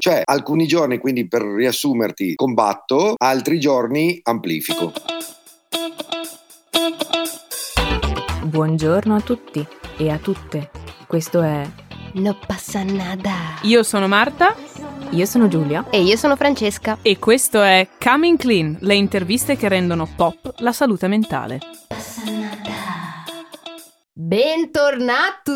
Cioè, alcuni giorni, quindi per riassumerti, combatto, altri giorni amplifico. Buongiorno a tutti e a tutte. Questo è No passa nada. Io sono Marta Io sono Giulia. E io sono Francesca. e questo è Coming Clean, le interviste che rendono pop la salute mentale. Bentornato!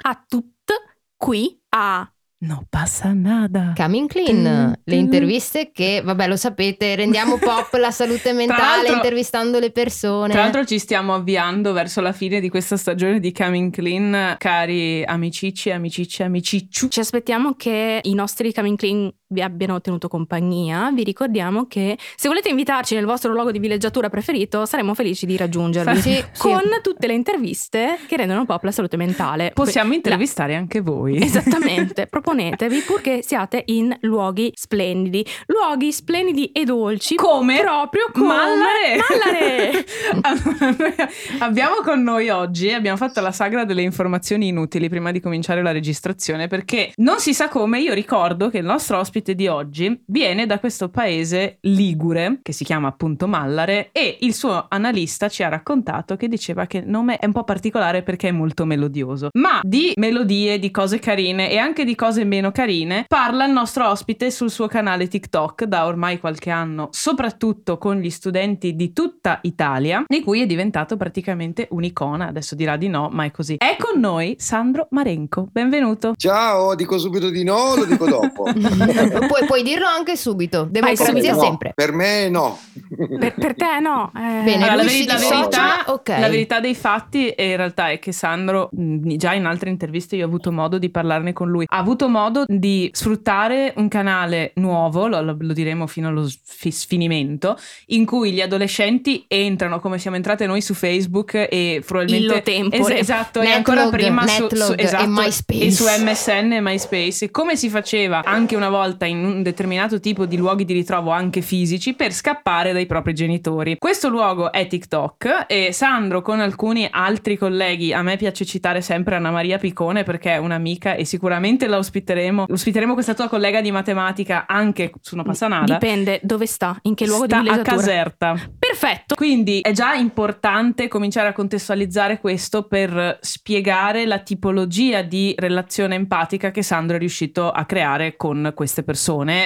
A tutte qui a No passa nada. Coming Clean, Tum, le interviste che, vabbè lo sapete, rendiamo pop la salute mentale intervistando le persone. Tra l'altro ci stiamo avviando verso la fine di questa stagione di Coming Clean, cari amicici, amicici, amicicciu. Ci aspettiamo che i nostri Coming Clean vi abbiano tenuto compagnia. Vi ricordiamo che se volete invitarci nel vostro luogo di villeggiatura preferito, saremo felici di raggiungervi Sì, sì. con tutte le interviste che rendono pop la salute mentale. Possiamo intervistare anche voi. la- Esattamente, proponetevi purché siate in luoghi splendidi, luoghi splendidi e dolci. Come? Proprio come Mallare! Mallare! abbiamo con noi oggi, abbiamo fatto la sagra delle informazioni inutili prima di cominciare la registrazione perché non si sa come, io ricordo che il nostro ospite di oggi viene da questo paese ligure che si chiama appunto Mallare e il suo analista ci ha raccontato che diceva che il nome è un po' particolare perché è molto melodioso. Ma di melodie, di cose carine e anche di cose meno carine parla il nostro ospite sul suo canale TikTok da ormai qualche anno, soprattutto con gli studenti di tutta Italia, di cui è diventato praticamente un'icona. Adesso dirà di no, ma è così. È con noi Sandro Marenco. Benvenuto. Ciao, dico subito di no lo dico dopo? puoi, puoi dirlo anche subito. Democrazia subito. No, sempre. Per me no. Per, per te no. eh. Bene, Allora, la, veri- la verità, ok. la verità dei fatti eh, in realtà è che Sandro, mh, già in altre interviste io ho avuto modo di parlarne con lui, ha avuto modo di sfruttare un canale nuovo, lo, lo- lo diremo fino allo sfi- sfinimento, in cui gli adolescenti entrano come siamo entrate noi su Facebook e probabilmente... Illo tempore. Es- esatto, e Netlog, ancora prima su, su- Netlog e esatto, MySpace. e su MSN e MySpace, come si faceva anche una volta in un determinato tipo di luoghi di ritrovo anche fisici per scappare dai propri genitori. Questo luogo è TikTok e Sandro con alcuni altri colleghi, a me piace citare sempre Anna Maria Picone perché è un'amica e sicuramente la ospiteremo, ospiteremo questa tua collega di matematica anche su No Passa Nada. Dipende dove sta, in che luogo Sta di a. Caserta. Perfetto. Quindi è già importante cominciare a contestualizzare questo per spiegare la tipologia di relazione empatica che Sandro è riuscito a creare con queste persone,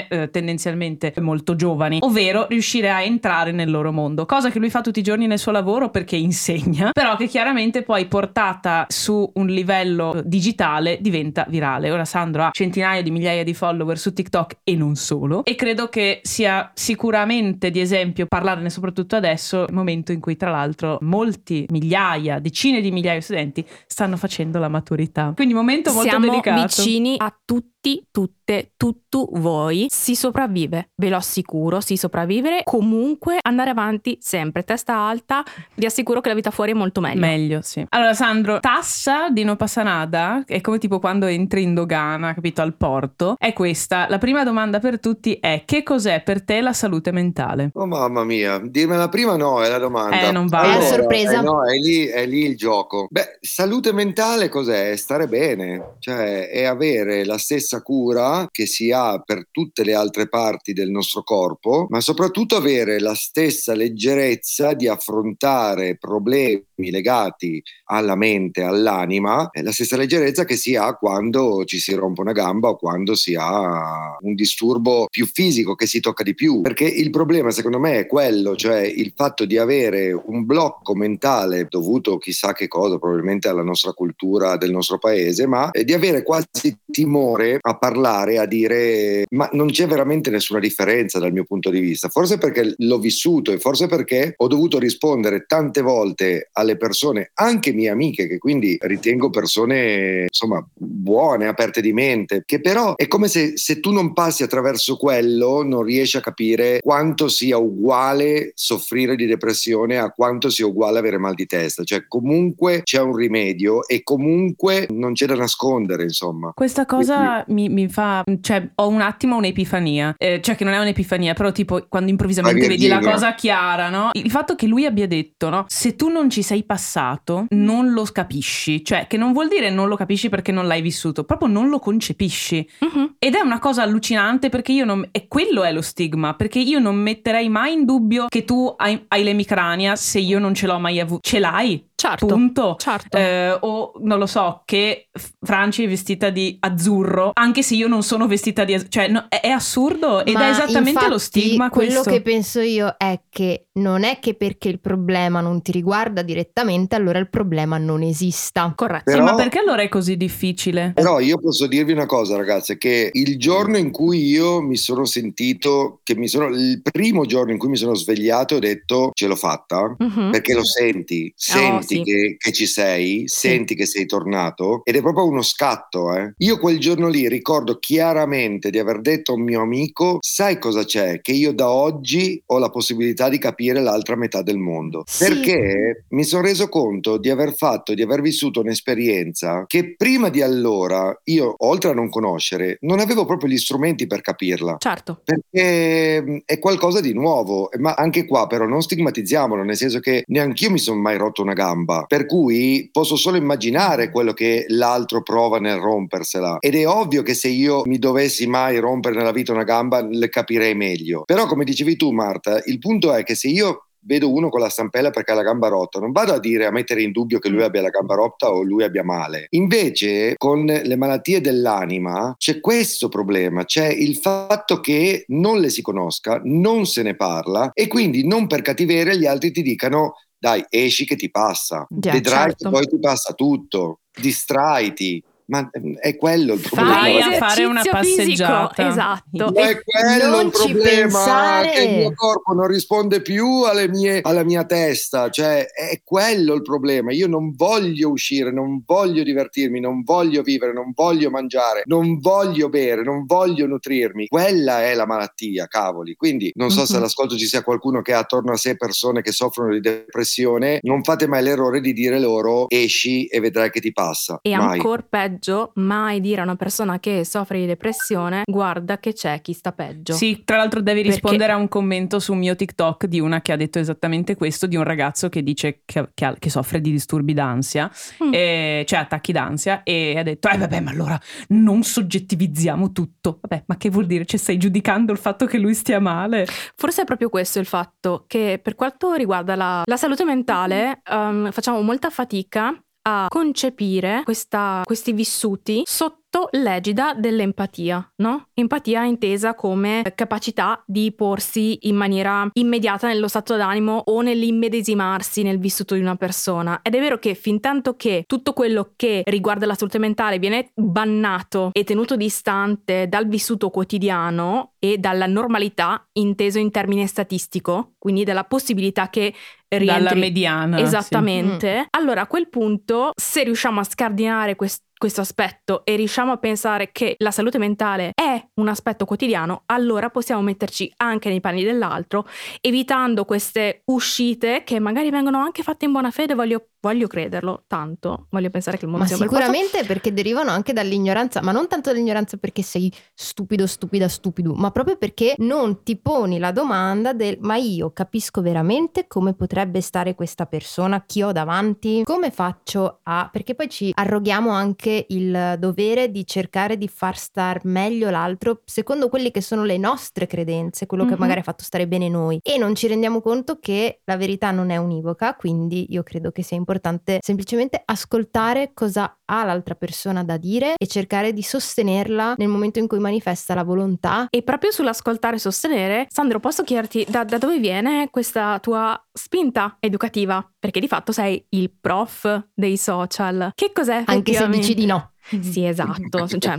eh, tendenzialmente molto giovani, ovvero riuscire a entrare nel loro mondo, cosa che lui fa tutti i giorni nel suo lavoro perché insegna, però che chiaramente poi portata su un livello digitale diventa virale. Ora Sandro ha centinaia di migliaia di follower su TikTok e non solo, e credo che sia sicuramente di esempio parlarne soprattutto adesso, il momento in cui tra l'altro molti migliaia, decine di migliaia di studenti stanno facendo la maturità. Quindi momento molto Siamo delicato. vicini a tutti, tutte, tutto voi. Si sopravvive, ve lo assicuro, si sopravvivere. Comunque andare avanti sempre, testa alta. Vi assicuro che la vita fuori è molto meglio. Meglio, sì. Allora, Sandro, tassa di no passa nada è come tipo quando entri in dogana, capito, al porto. È questa. La prima domanda per tutti è: che cos'è per te la salute mentale? Oh mamma mia, dirmela prima no, è la domanda. Eh, non vale. È la sorpresa. eh, no, è lì, è lì il gioco. Beh, salute mentale cos'è? È Stare bene, cioè è avere la stessa cura che si ha per tutte le altre parti del nostro corpo, ma soprattutto avere la stessa leggerezza di affrontare problemi legati alla mente, all'anima, è la stessa leggerezza che si ha quando ci si rompe una gamba o quando si ha un disturbo più fisico che si tocca di più. Perché il problema, secondo me, è quello, cioè il fatto di avere un blocco mentale dovuto chissà che cosa, probabilmente alla nostra cultura del nostro paese, ma di avere quasi timore a parlare, a dire ma non c'è veramente nessuna differenza dal mio punto di vista. Forse perché l'ho vissuto e forse perché ho dovuto rispondere tante volte alle persone, anche mie amiche, che quindi ritengo persone insomma buone, aperte di mente, che però è come se, se tu non passi attraverso quello non riesci a capire quanto sia uguale soffrire di depressione a quanto sia uguale avere mal di testa. Cioè comunque c'è un rimedio e comunque non c'è da nascondere, insomma. Questa cosa mi, mi fa, cioè ho un attimo un'epifania, Eh, cioè che non è un'epifania, però tipo quando improvvisamente vedi la cosa chiara, no? Il fatto che lui abbia detto, no? Se tu non ci sei sei passato non lo capisci, cioè che non vuol dire non lo capisci perché non l'hai vissuto, proprio non lo concepisci. Mhm. Ed è una cosa allucinante perché io non. E quello è lo stigma. Perché io non metterei mai in dubbio che tu hai, hai l'emicrania se io non ce l'ho mai avuto. Ce l'hai, Certo. punto. Certo. Eh, o non lo so, che Franci è vestita di azzurro, anche se io non sono vestita di azzurro. Cioè, no, è, è assurdo ed Ma è esattamente lo infatti stigma Quello questo. che penso io è che non è che perché il problema non ti riguarda direttamente, allora il problema non esista. Corretto. Sì, Però- ma perché allora è così difficile? Però io posso dirvi una cosa, ragazze, che il giorno in cui io mi sono sentito, che mi sono, il primo giorno in cui mi sono svegliato e ho detto ce l'ho fatta, Mhm. perché lo senti, senti sì. che, che ci sei, senti che sei tornato ed è proprio uno scatto. eh. Io quel giorno lì ricordo chiaramente di aver detto a un mio amico, sai cosa c'è? Che io da oggi ho la possibilità di capire l'altra metà del mondo. Sì. Perché mi sono reso conto di aver fatto, di aver vissuto un'esperienza che prima di allora io, oltre a non conoscere, non avevo proprio gli strumenti per capirla Certo. perché mh, è qualcosa di nuovo, ma anche qua però non stigmatizziamolo, nel senso che neanch'io mi sono mai rotto una gamba, per cui posso solo immaginare quello che l'altro prova nel rompersela. Ed è ovvio che se io mi dovessi mai rompere nella vita una gamba le capirei meglio, però come dicevi tu Marta, il punto è che se io vedo uno con la stampella perché ha la gamba rotta, non vado a dire a mettere in dubbio che lui abbia la gamba rotta o lui abbia male. Invece, con le malattie dell'anima c'è questo problema, c'è il fatto che non le si conosca, non se ne parla e quindi non per cattiveria gli altri ti dicano dai, esci che ti passa, Già, vedrai certo. che poi ti passa tutto, distraiti. Ma ehm, è quello il problema. Vai a fare una fisico, passeggiata. esatto. Ma è quello Non il ci problema pensare. che il mio corpo non risponde più alle mie- alla mia testa, cioè è quello il problema. Io non voglio uscire, non voglio divertirmi, non voglio vivere, non voglio mangiare, non voglio bere, non voglio nutrirmi. Quella è la malattia, cavoli. Quindi non so se Mhm. all'ascolto ci sia qualcuno che ha attorno a sé persone che soffrono di depressione, non fate mai l'errore di dire loro esci e vedrai che ti passa. E mai. ancora peggio, mai dire a una persona che soffre di depressione, guarda che c'è chi sta peggio. Sì, tra l'altro devi Perché- rispondere a un commento su un mio TikTok di una che ha detto esattamente questo, di un ragazzo che dice che, che ha- che soffre di disturbi d'ansia, Mm. e- cioè attacchi d'ansia, e ha detto, eh vabbè, ma allora non soggettivizziamo tutto. Vabbè, ma che vuol dire? Cioè stai giudicando il fatto che lui stia male? Forse è proprio questo il fatto che per quanto riguarda la, la salute mentale ehm, facciamo molta fatica a concepire questa- questi vissuti sotto l'egida dell'empatia, no? Empatia intesa come capacità di porsi in maniera immediata nello stato d'animo o nell'immedesimarsi nel vissuto di una persona. Ed è vero che fin tanto che tutto quello che riguarda la salute mentale viene bannato e tenuto distante dal vissuto quotidiano e dalla normalità inteso in termine statistico, quindi dalla possibilità che rientri Dalla mediana. sì. Esattamente. Allora a quel punto, se riusciamo a scardinare quest- questo aspetto e riusciamo a pensare che la salute mentale è un aspetto quotidiano, allora possiamo metterci anche nei panni dell'altro, evitando queste uscite che magari vengono anche fatte in buona fede, voglio, voglio crederlo tanto, voglio pensare che il mondo Ma sia sicuramente perché derivano anche dall'ignoranza, ma non tanto dall'ignoranza perché sei stupido, stupida, stupido, ma proprio perché non ti poni la domanda del ma io capisco veramente come potrebbe stare questa persona, chi ho davanti, come faccio a... perché poi ci arroghiamo anche il dovere di cercare di far star meglio l'altro secondo quelli che sono le nostre credenze, quello che Mhm. magari ha fatto stare bene noi e non ci rendiamo conto che la verità non è univoca, quindi io credo che sia importante semplicemente ascoltare cosa ha l'altra persona da dire e cercare di sostenerla nel momento in cui manifesta la volontà. E proprio sull'ascoltare e sostenere, Sandro, posso chiederti da, da dove viene questa tua spinta educativa? Perché di fatto sei il prof dei social. Che cos'è? Anche se dici di no. Sì, esatto. Cioè,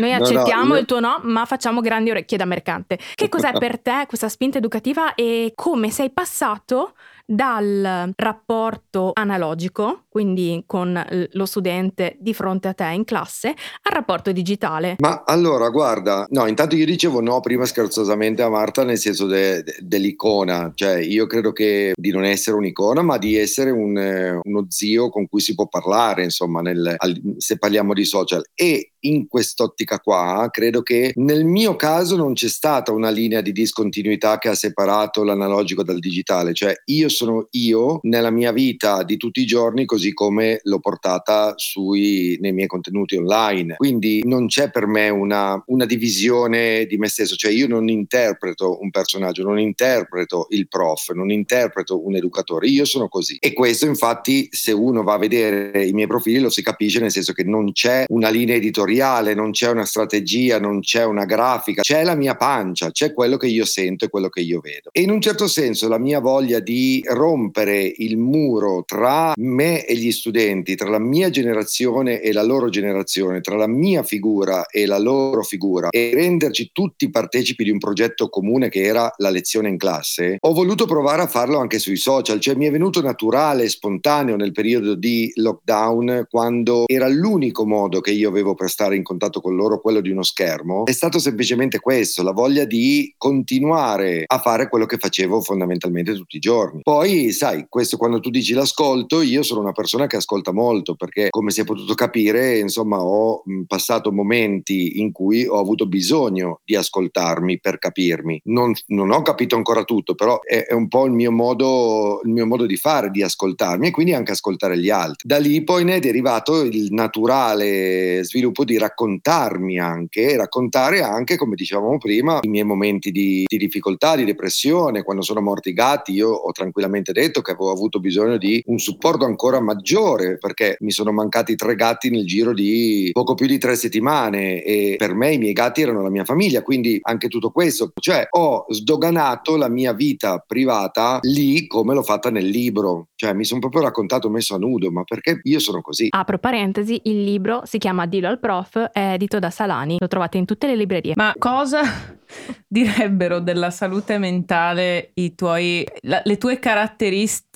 noi No, no, accettiamo io- il tuo no, ma facciamo grandi orecchie da mercante. Che cos'è per te questa spinta educativa e come sei passato dal rapporto analogico, quindi con lo studente di fronte a te in classe, al rapporto digitale? Ma allora, guarda, no, intanto io dicevo no prima scherzosamente a Marta nel senso de, de, dell'icona, cioè io credo che di non essere un'icona, ma di essere un, uno zio con cui si può parlare, insomma, nel, al, se parliamo di social. E in quest'ottica qua credo che nel mio caso non c'è stata una linea di discontinuità che ha separato l'analogico dal digitale, cioè io sono io nella mia vita di tutti i giorni così come l'ho portata sui, nei miei contenuti online. Quindi non c'è per me una, una divisione di me stesso, cioè io non interpreto un personaggio, non interpreto il prof, non interpreto un educatore, io sono così. E questo infatti se uno va a vedere i miei profili lo si capisce nel senso che non c'è una linea editoriale, non c'è una strategia, non c'è una grafica, c'è la mia pancia, c'è quello che io sento e quello che io vedo. E in un certo senso la mia voglia di rompere il muro tra me e gli studenti, tra la mia generazione e la loro generazione, tra la mia figura e la loro figura e renderci tutti partecipi di un progetto comune che era la lezione in classe, ho voluto provare a farlo anche sui social, cioè mi è venuto naturale, spontaneo nel periodo di lockdown quando era l'unico modo che io avevo per stare in contatto con loro, quello di uno schermo, è stato semplicemente questo, la voglia di continuare a fare quello che facevo fondamentalmente tutti i giorni. Poi, sai, questo quando tu dici l'ascolto, io sono una persona che ascolta molto perché come si è potuto capire, insomma, ho passato momenti in cui ho avuto bisogno di ascoltarmi per capirmi. Non, non ho capito ancora tutto, però è, è un po' il mio, modo, il mio modo di fare, di ascoltarmi e quindi anche ascoltare gli altri. Da lì poi ne è derivato il naturale sviluppo di raccontarmi anche, raccontare anche, come dicevamo prima, i miei momenti di, di difficoltà, di depressione. Quando sono morti i gatti, io ho tranquillamente detto che avevo avuto bisogno di un supporto ancora maggiore perché mi sono mancati tre gatti nel giro di poco più di tre settimane e per me i miei gatti erano la mia famiglia, quindi anche tutto questo, cioè ho sdoganato la mia vita privata lì come l'ho fatta nel libro, cioè mi sono proprio raccontato messo a nudo, ma perché io sono così. Apro parentesi, il libro si chiama Dillo al prof, è edito da Salani, lo trovate in tutte le librerie. Ma cosa direbbero della salute mentale i tuoi, la, le tue caratteristiche?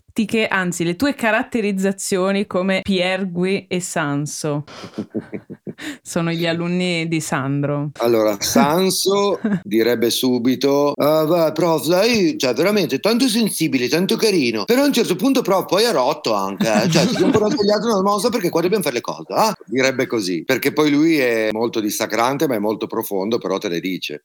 anzi le tue caratterizzazioni come Piergui e Sanso. Sono gli alunni di Sandro. Allora, Sanso direbbe subito: ah, va, prof, lei, cioè, veramente tanto sensibile, tanto carino. Però a un certo punto, prof, poi ha rotto anche. Eh? Cioè, ti abbiamo però sbagliato una mossa perché qua dobbiamo fare le cose. Ah? Direbbe così. Perché poi lui è molto dissacrante, ma è molto profondo, però te le dice.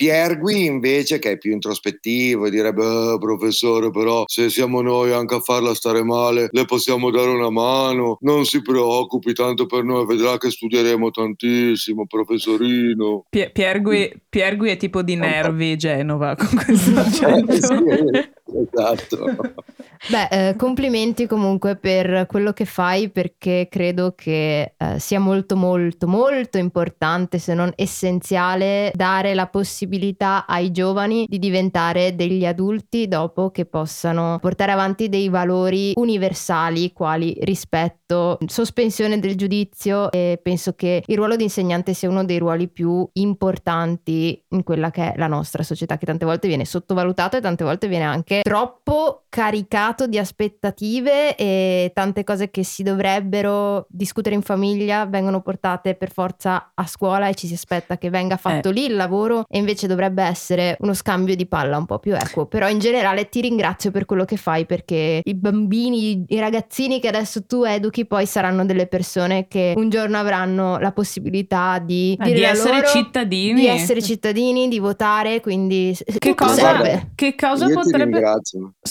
Piergui invece che è più introspettivo e direbbe eh, professore però se siamo noi anche a farla stare male le possiamo dare una mano. Non si preoccupi tanto per noi vedrà che studieremo tantissimo professorino. Pier- Piergui, Piergui è tipo di nervi Genova con questo accento. eh, sì, esatto. Beh, eh, complimenti comunque per quello che fai perché credo che eh, sia molto molto molto importante se non essenziale dare la possibilità ai giovani di diventare degli adulti dopo che possano portare avanti dei valori universali quali rispetto, sospensione del giudizio e penso che il ruolo di insegnante sia uno dei ruoli più importanti in quella che è la nostra società che tante volte viene sottovalutato e tante volte viene anche troppo caricato di aspettative e tante cose che si dovrebbero discutere in famiglia vengono portate per forza a scuola e ci si aspetta che venga fatto eh. lì il lavoro e invece dovrebbe essere uno scambio di palla un po' più equo. Però in generale ti ringrazio per quello che fai perché i bambini, i ragazzini che adesso tu educhi poi saranno delle persone che un giorno avranno la possibilità di, eh, di essere loro, cittadini. Di essere cittadini, di votare, quindi che cosa, che cosa potrebbe...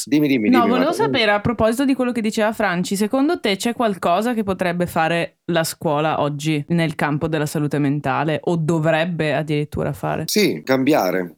Dimmi, dimmi, no, dimmi. Volevo sapere a proposito di quello che diceva Franci, secondo te c'è qualcosa che potrebbe fare la scuola oggi nel campo della salute mentale o dovrebbe addirittura fare? Sì, cambiare.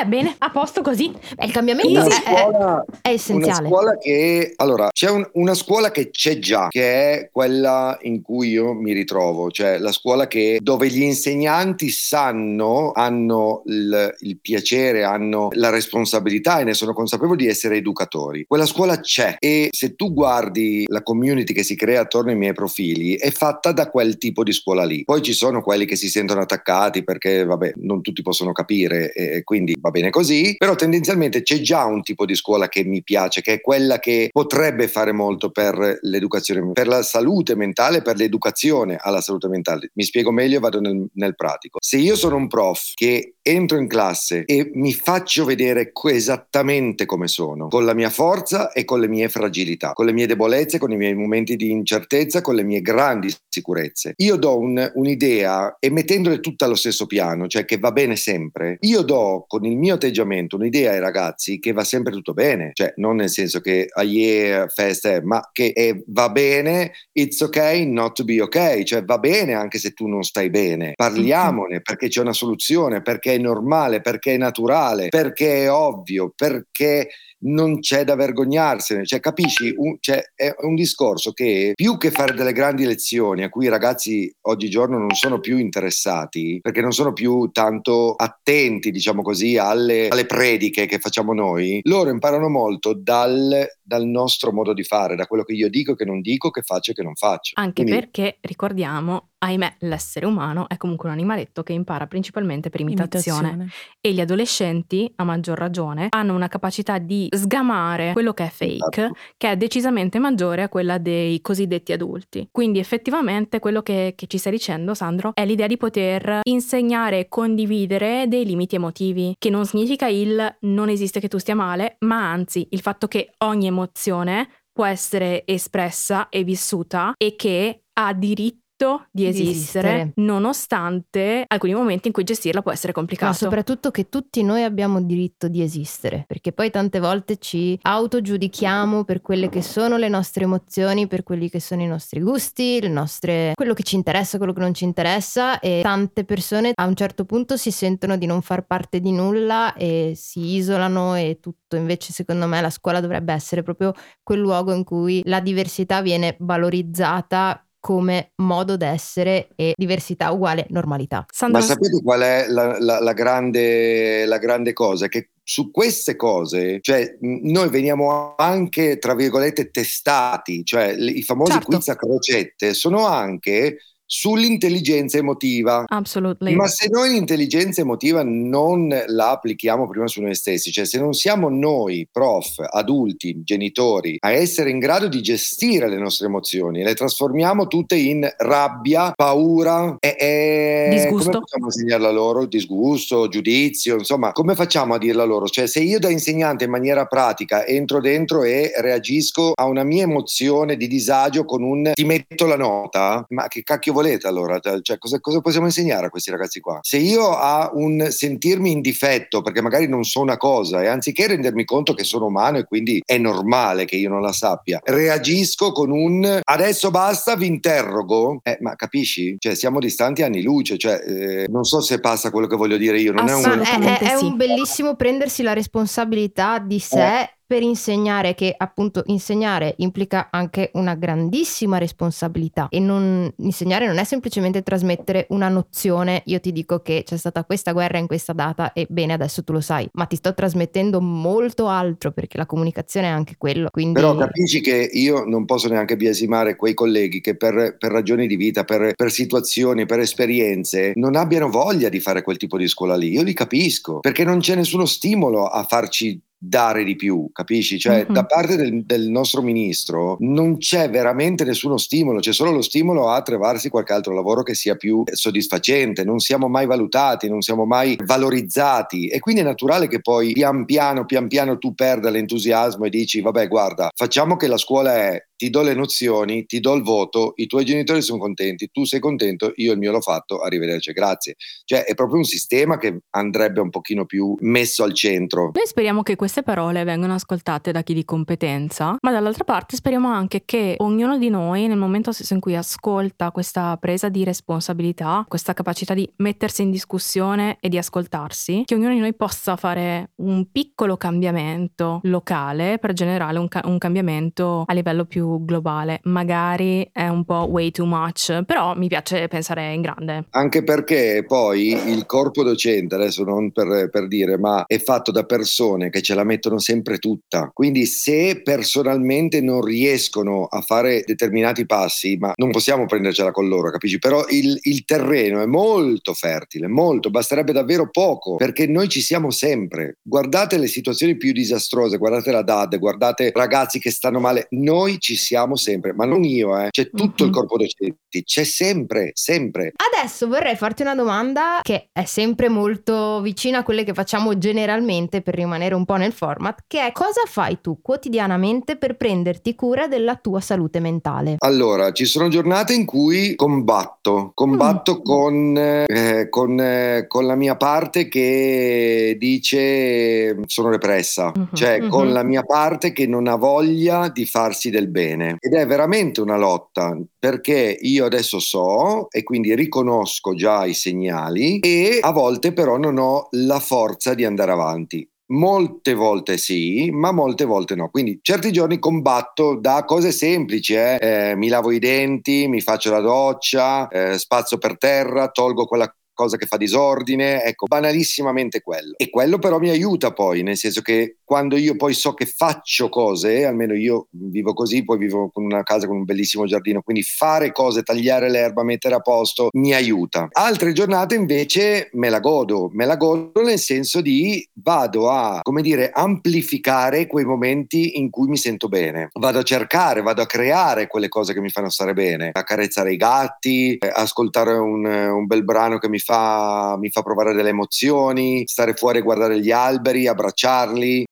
Eh, bene, a posto così. Beh, il cambiamento è, scuola, è, essenziale. Una scuola che, allora, c'è un, una scuola che c'è già, che è quella in cui io mi ritrovo, cioè la scuola che, dove gli insegnanti sanno, hanno il, il piacere, hanno la responsabilità e ne sono consapevoli di essere educatori. Quella scuola c'è e se tu guardi la community che si crea attorno ai miei profili, è fatta da quel tipo di scuola lì. Poi ci sono quelli che si sentono attaccati perché, vabbè, non tutti possono capire e quindi va bene così, però tendenzialmente c'è già un tipo di scuola che mi piace, che è quella che potrebbe fare molto per l'educazione, per la salute mentale, per l'educazione alla salute mentale. Mi spiego meglio e vado nel, nel pratico. Se io sono un prof che entro in classe e mi faccio vedere esattamente come sono, con la mia forza e con le mie fragilità, con le mie debolezze, con i miei momenti di incertezza, con le mie grandi sicurezze. Io do un, un'idea e mettendole tutte allo stesso piano, cioè che va bene sempre, io do con il mio atteggiamento un'idea ai ragazzi che va sempre tutto bene, cioè non nel senso che a ah, yeah, festa, ma che è, va bene, it's ok not to be ok, cioè va bene anche se tu non stai bene, parliamone perché c'è una soluzione, perché è normale, perché è naturale, perché è ovvio, perché non c'è da vergognarsene, cioè capisci? Un, cioè, è un discorso che più che fare delle grandi lezioni a cui i ragazzi oggigiorno non sono più interessati, perché non sono più tanto attenti, diciamo così, alle, alle prediche che facciamo noi, loro imparano molto dal, dal, nostro modo di fare, da quello che io dico, che non dico, che faccio e che non faccio. Anche Quindi, perché, ricordiamo, ahimè, l'essere umano è comunque un animaletto che impara principalmente per imitazione. imitazione. E gli adolescenti, a maggior ragione, hanno una capacità di sgamare quello che è fake, esatto. che è decisamente maggiore a quella dei cosiddetti adulti. Quindi effettivamente quello che, che ci stai dicendo, Sandro, è l'idea di poter insegnare e condividere dei limiti emotivi, che non significa il non esiste che tu stia male, ma anzi il fatto che ogni emozione può essere espressa e vissuta e che ha diritto di esistere, di esistere, nonostante alcuni momenti in cui gestirla può essere complicato. Ma soprattutto che tutti noi abbiamo diritto di esistere, perché poi tante volte ci autogiudichiamo per quelle che sono le nostre emozioni, per quelli che sono i nostri gusti, nostre... quello che ci interessa, quello che non ci interessa e tante persone a un certo punto si sentono di non far parte di nulla e si isolano e tutto. Invece secondo me la scuola dovrebbe essere proprio quel luogo in cui la diversità viene valorizzata come modo d'essere e diversità uguale normalità. Sandra... Ma sapete qual è la, la, la, grande, la grande cosa? Che su queste cose, cioè noi veniamo anche, tra virgolette, testati, cioè i famosi certo. quiz a crocette sono anche sull'intelligenza emotiva. Absolutely. Ma se noi l'intelligenza emotiva non la applichiamo prima su noi stessi, cioè se non siamo noi, prof, adulti, genitori, a essere in grado di gestire le nostre emozioni, le trasformiamo tutte in rabbia, paura e, e disgusto. Come facciamo a insegnarla loro? Disgusto, giudizio, insomma, come facciamo a dirla loro? Cioè se io da insegnante in maniera pratica entro dentro e reagisco a una mia emozione di disagio con un ti metto la nota, ma che cacchio volete allora? Cioè, cosa, cosa, possiamo insegnare a questi ragazzi qua? Se io ho un sentirmi in difetto perché magari non so una cosa e anziché rendermi conto che sono umano e quindi è normale che io non la sappia, reagisco con un adesso basta, vi interrogo, eh, ma capisci? Cioè, siamo distanti anni luce, cioè, eh, non so se passa quello che voglio dire io, non è un... È, è, un bellissimo prendersi la responsabilità di sé eh per insegnare che appunto insegnare implica anche una grandissima responsabilità e non, insegnare non è semplicemente trasmettere una nozione, io ti dico che c'è stata questa guerra in questa data e bene adesso tu lo sai, ma ti sto trasmettendo molto altro perché la comunicazione è anche quello. Quindi... Però capisci che io non posso neanche biasimare quei colleghi che per, per ragioni di vita, per, per situazioni, per esperienze non abbiano voglia di fare quel tipo di scuola lì, io li capisco perché non c'è nessuno stimolo a farci dare di più, capisci? Cioè, mm-hmm. da parte del, del, nostro ministro non c'è veramente nessuno stimolo, c'è solo lo stimolo a trovarsi qualche altro lavoro che sia più soddisfacente. Non siamo mai valutati, non siamo mai valorizzati e quindi è naturale che poi pian piano, pian piano tu perda l'entusiasmo e dici, vabbè, guarda, facciamo che la scuola è ti do le nozioni, ti do il voto, i tuoi genitori sono contenti, tu sei contento, io il mio l'ho fatto, arrivederci, grazie. Cioè è proprio un sistema che andrebbe un pochino più messo al centro. Noi speriamo che queste parole vengano ascoltate da chi di competenza, ma dall'altra parte speriamo anche che ognuno di noi nel momento stesso in cui ascolta questa presa di responsabilità, questa capacità di mettersi in discussione e di ascoltarsi, che ognuno di noi possa fare un piccolo cambiamento locale per generare un, ca- un cambiamento a livello più globale. Magari è un po' way too much, però mi piace pensare in grande. Anche perché poi il corpo docente, adesso non per, per dire, ma è fatto da persone che ce la mettono sempre tutta. Quindi se personalmente non riescono a fare determinati passi, ma non possiamo prendercela con loro, capisci? Però il, il terreno è molto fertile, molto, basterebbe davvero poco, perché noi ci siamo sempre. Guardate le situazioni più disastrose, guardate la DAD, guardate ragazzi che stanno male, noi ci siamo sempre, ma non io, eh. c'è tutto mm-hmm. il corpo docenti, c'è sempre, sempre. Adesso vorrei farti una domanda che è sempre molto vicina a quelle che facciamo generalmente per rimanere un po' nel format, che è cosa fai tu quotidianamente per prenderti cura della tua salute mentale? Allora, ci sono giornate in cui combatto, combatto mm. con, eh, con, eh, con, la mia parte che dice sono repressa, mm-hmm. cioè mm-hmm. con la mia parte che non ha voglia di farsi del bene. Ed è veramente una lotta perché io adesso so e quindi riconosco già i segnali e a volte però non ho la forza di andare avanti. Molte volte sì, ma molte volte no. Quindi certi giorni combatto da cose semplici, eh? Eh, mi lavo i denti, mi faccio la doccia, eh, spazzo per terra, tolgo quella cosa che fa disordine, ecco, banalissimamente quello. E quello però mi aiuta poi, nel senso che quando io poi so che faccio cose, almeno io vivo così, poi vivo con una casa con un bellissimo giardino, quindi fare cose, tagliare l'erba, mettere a posto, mi aiuta. Altre giornate invece me la godo, me la godo nel senso di vado a, come dire, amplificare quei momenti in cui mi sento bene. Vado a cercare, vado a creare quelle cose che mi fanno stare bene, accarezzare i gatti, eh, ascoltare un, un bel brano che mi fa, mi fa provare delle emozioni, stare fuori e guardare gli alberi, abbracciarli,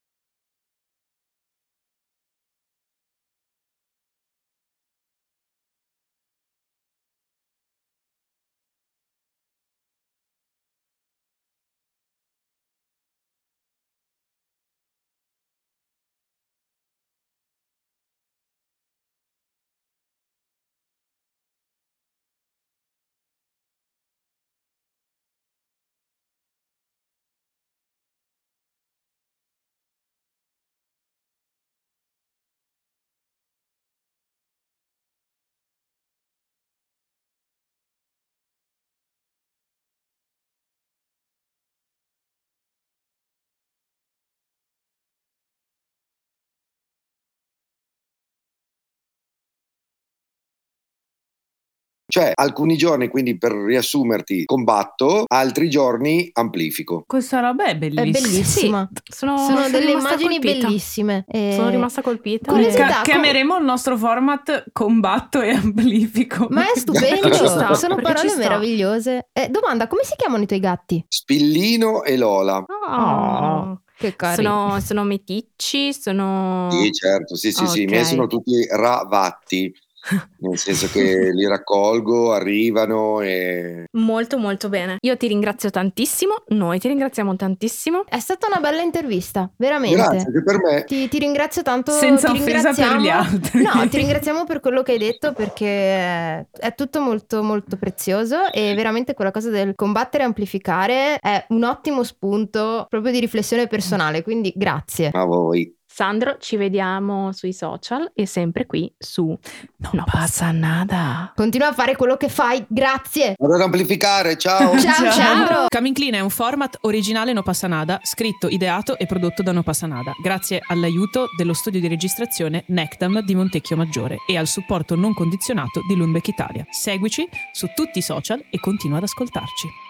Cioè, alcuni giorni, quindi per riassumerti, combatto, altri giorni amplifico. Questa roba è bellissima. È bellissima. Sì, sono, sono, sono delle immagini colpita. bellissime. E... Sono rimasta colpita. Curiosità, e... Chiameremo il nostro format combatto e amplifico. Ma è stupendo. sta, sono parole meravigliose. Eh, domanda, come si chiamano i tuoi gatti? Spillino e Lola. Oh. oh. Che sono, sono meticci, sono... Sì, certo, sì, sì, okay. sì, i miei sono tutti ravatti nel senso che li raccolgo, arrivano e... Molto molto bene. Io ti ringrazio tantissimo, noi ti ringraziamo tantissimo. È stata una bella intervista, veramente. Grazie, anche per me. Ti, ti ringrazio tanto. Senza ti offesa per gli altri. No, ti ringraziamo per quello che hai detto perché è tutto molto molto prezioso e veramente quella cosa del combattere e amplificare è un ottimo spunto proprio di riflessione personale, quindi grazie. A voi. Sandro, ci vediamo sui social e sempre qui su Non no passa nada. Continua a fare quello che fai, grazie. Vado ad amplificare, ciao. ciao, ciao. Coming Clean è un format originale No Passa Nada, scritto, ideato e prodotto da No Passa Nada, grazie all'aiuto dello studio di registrazione Nectam di Montecchio Maggiore e al supporto non condizionato di Lundbeck Italia. Seguici su tutti i social e continua ad ascoltarci.